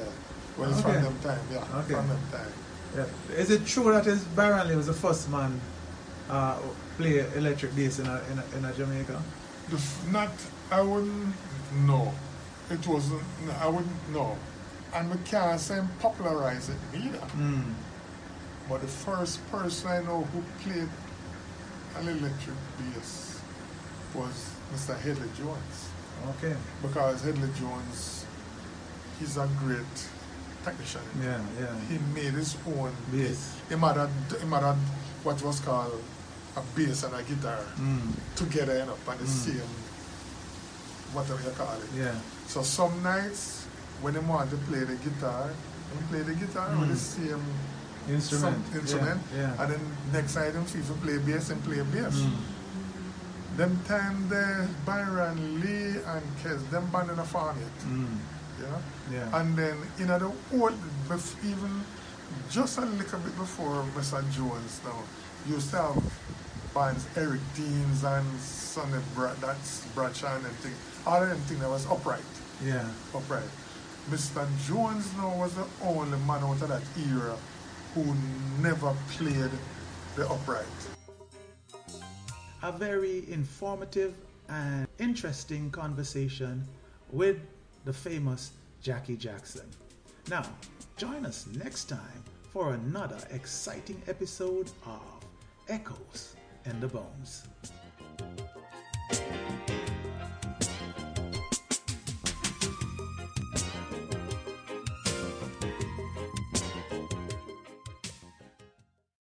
Well, it's Okay. from them time, yeah. Okay. From them time. Yeah. Is it true that is Lee was the first man uh, play electric bass in a, in a, in a Jamaica? The f- not, I wouldn't know. It wasn't, I wouldn't know. And we can't say popularize it either. Mm. But the first person I know who played an electric bass was Mr. Headley Jones. Okay. Because Headley Jones, he's a great technician. Yeah, yeah. He made his own Bass. He might have, he might have what was called a bass and a guitar Mm. together, you know, on the Mm. same, whatever you call it. Yeah. So some nights when he want to play the guitar, he play the guitar with the same Instrument. some instrument, Yeah. yeah. and then next feel to play bass and play bass. Mm. Them time the Byron Lee and Kes, them band in a farm yet, Mm. yeah. Yeah. And then in the old, even just a little bit before Mr. Jones now, you have bands Eric Deans and Sonny Bra- that's Bradshaw and thing. All of them thing that was upright, yeah. upright. Mr. Jones now was the only man out of that era who never played the upright. a very informative and interesting conversation with the famous Jackie Jackson. Now, join us next time for another exciting episode of Echoes and the Bones.